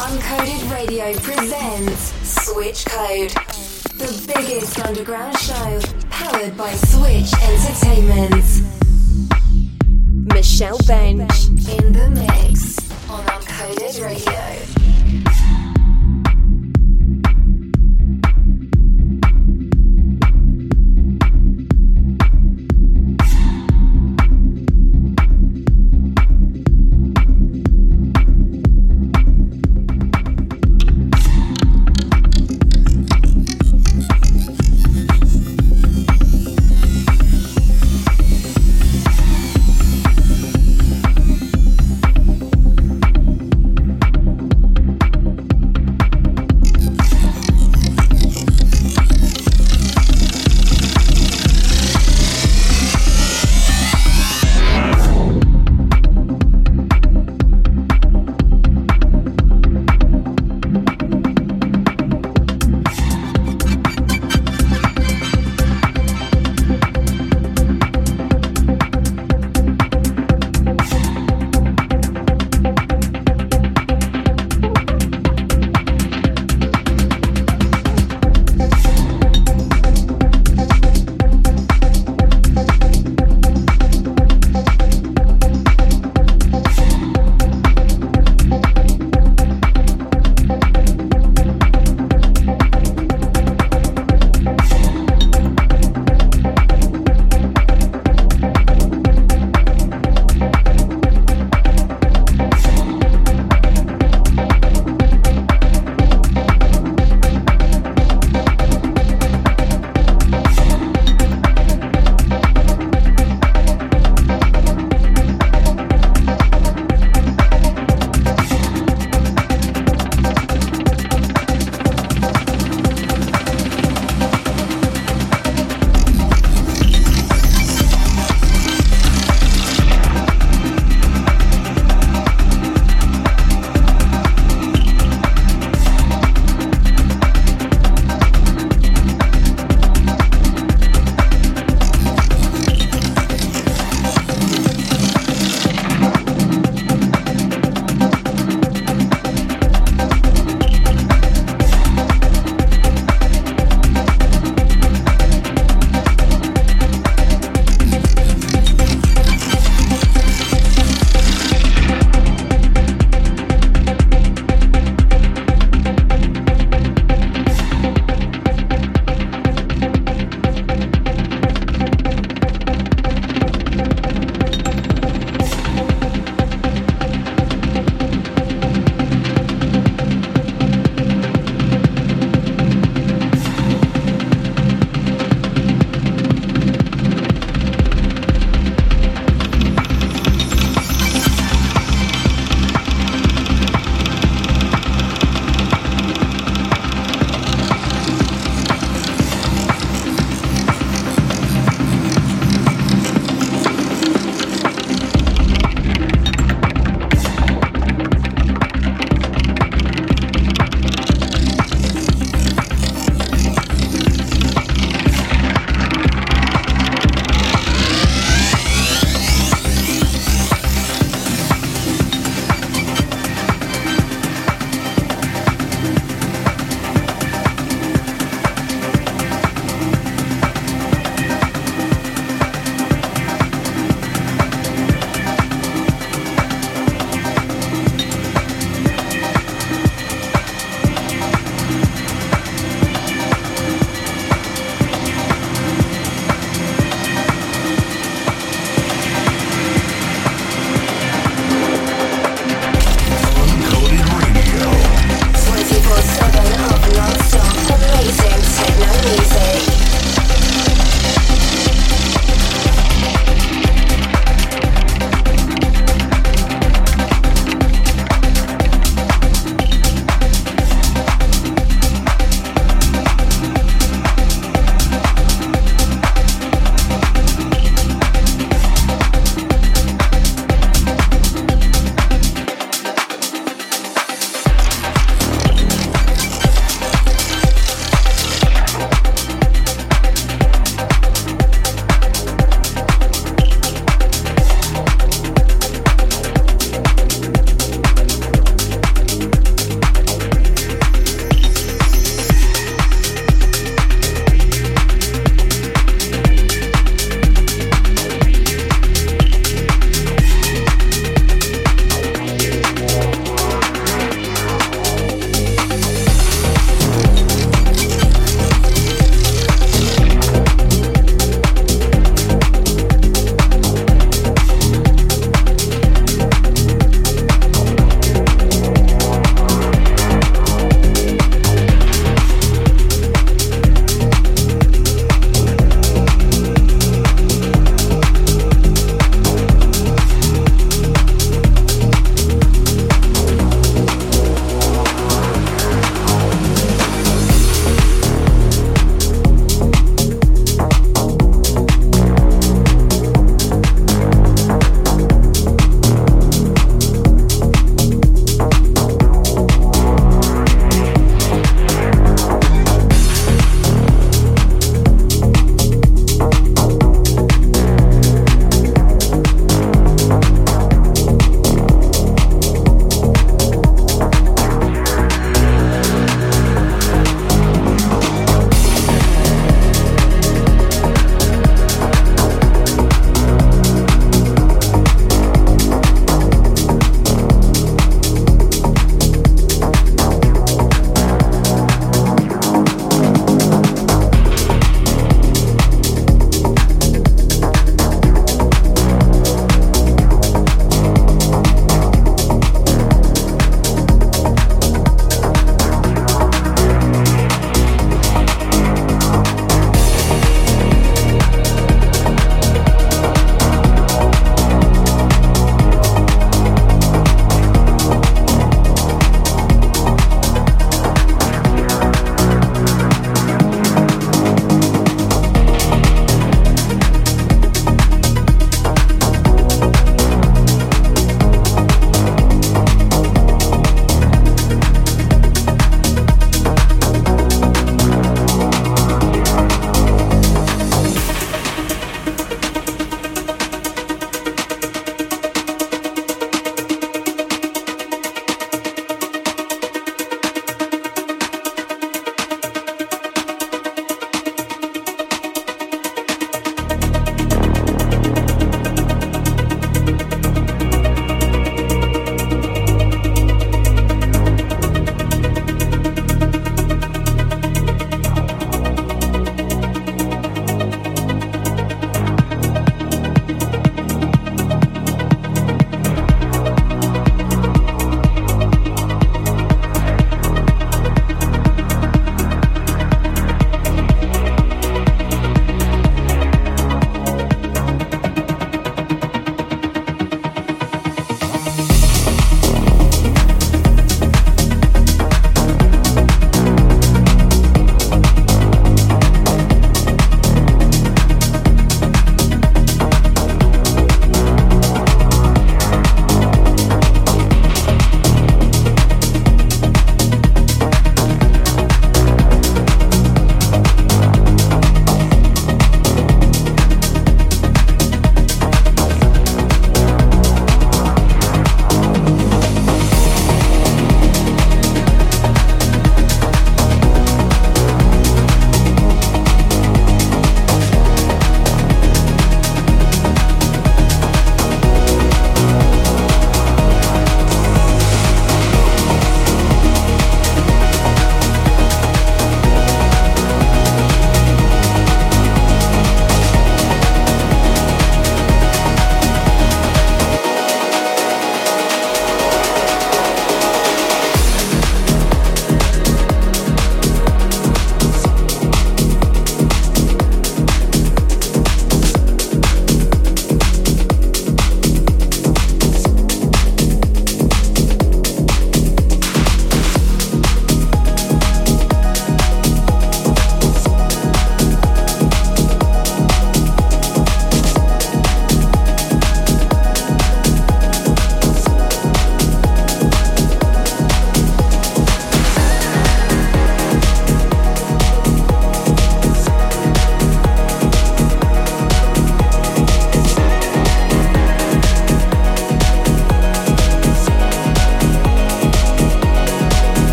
Uncoded Radio presents Switch Code, the biggest underground show powered by Switch Entertainment. Michelle Bench in the mix on Uncoded Radio.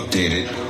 Updated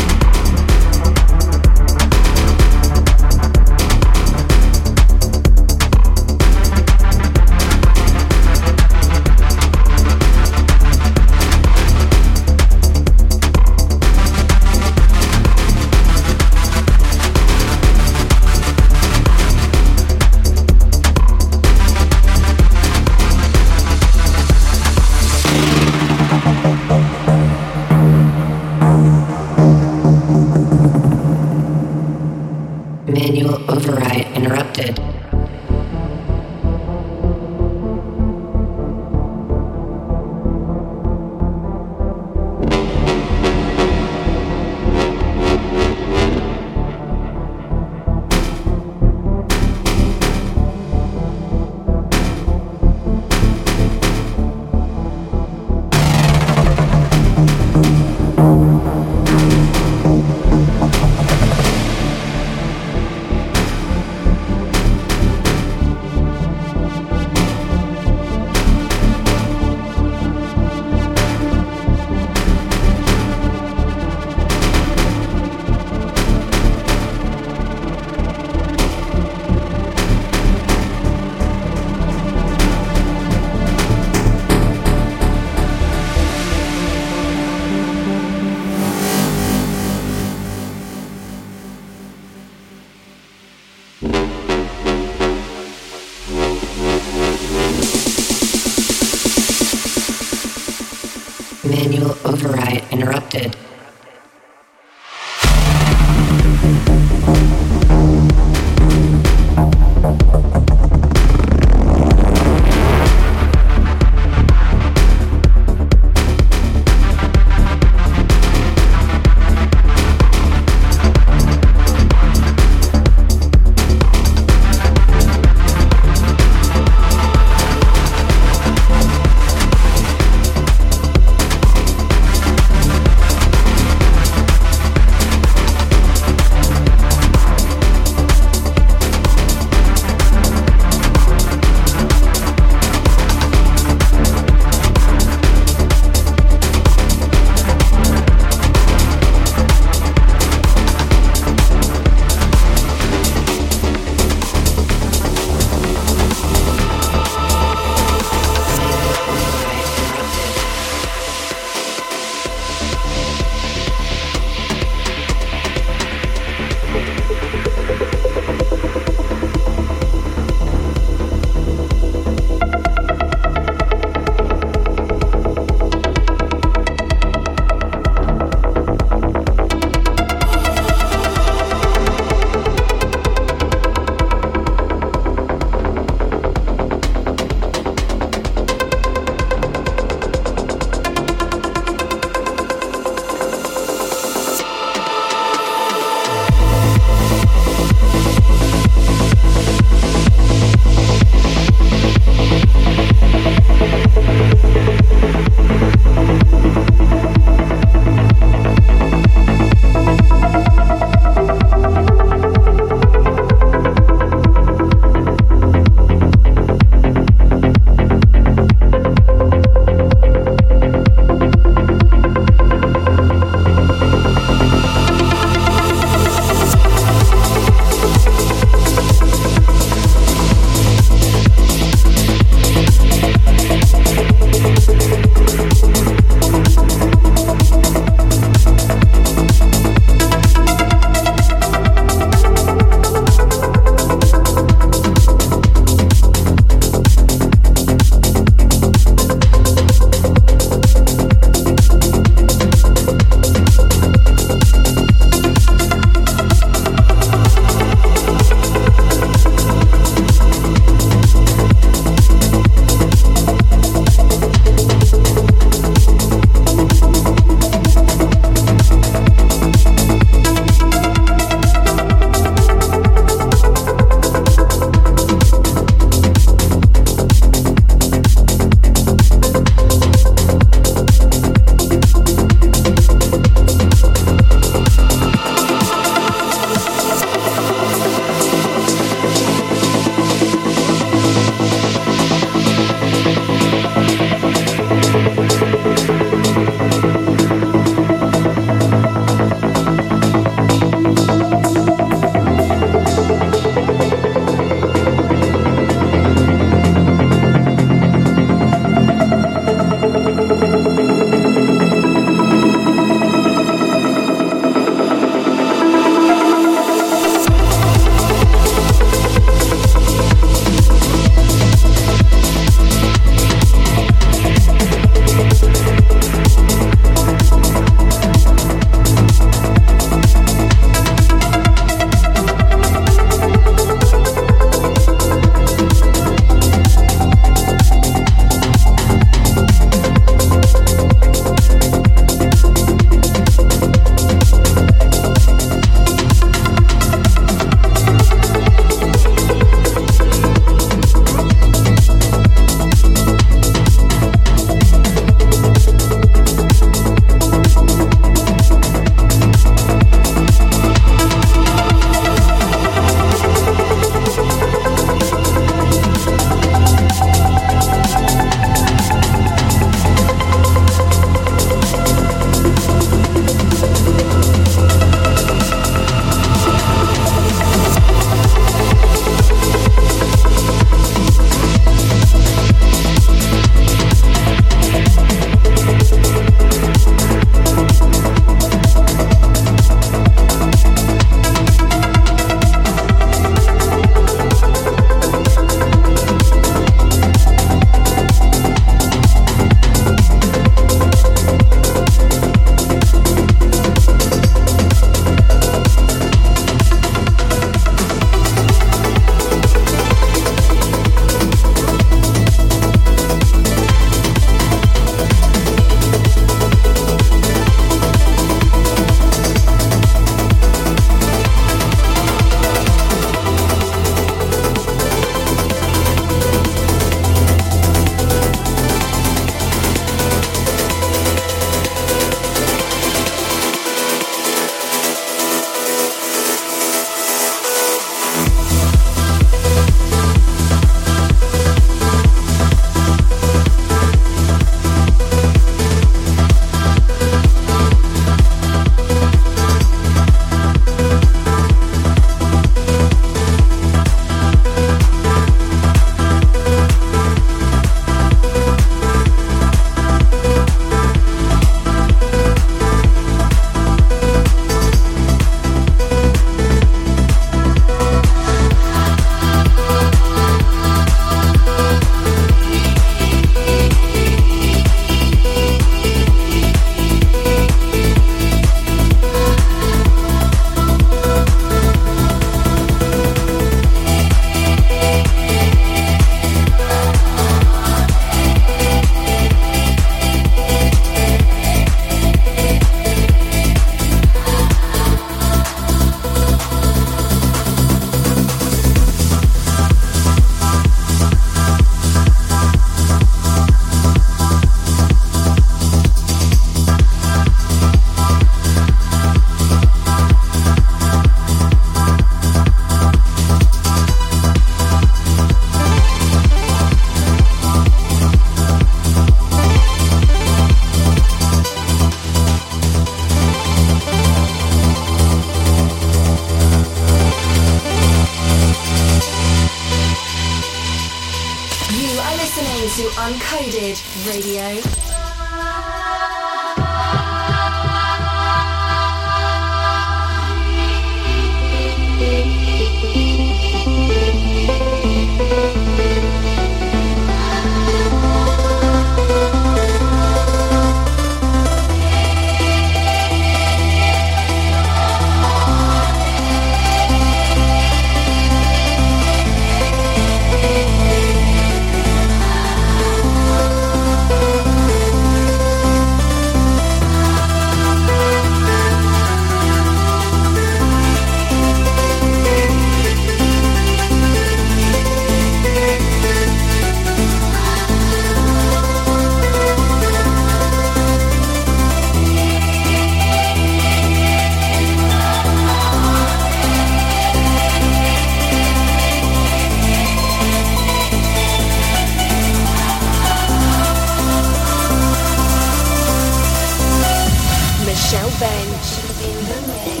shall bang.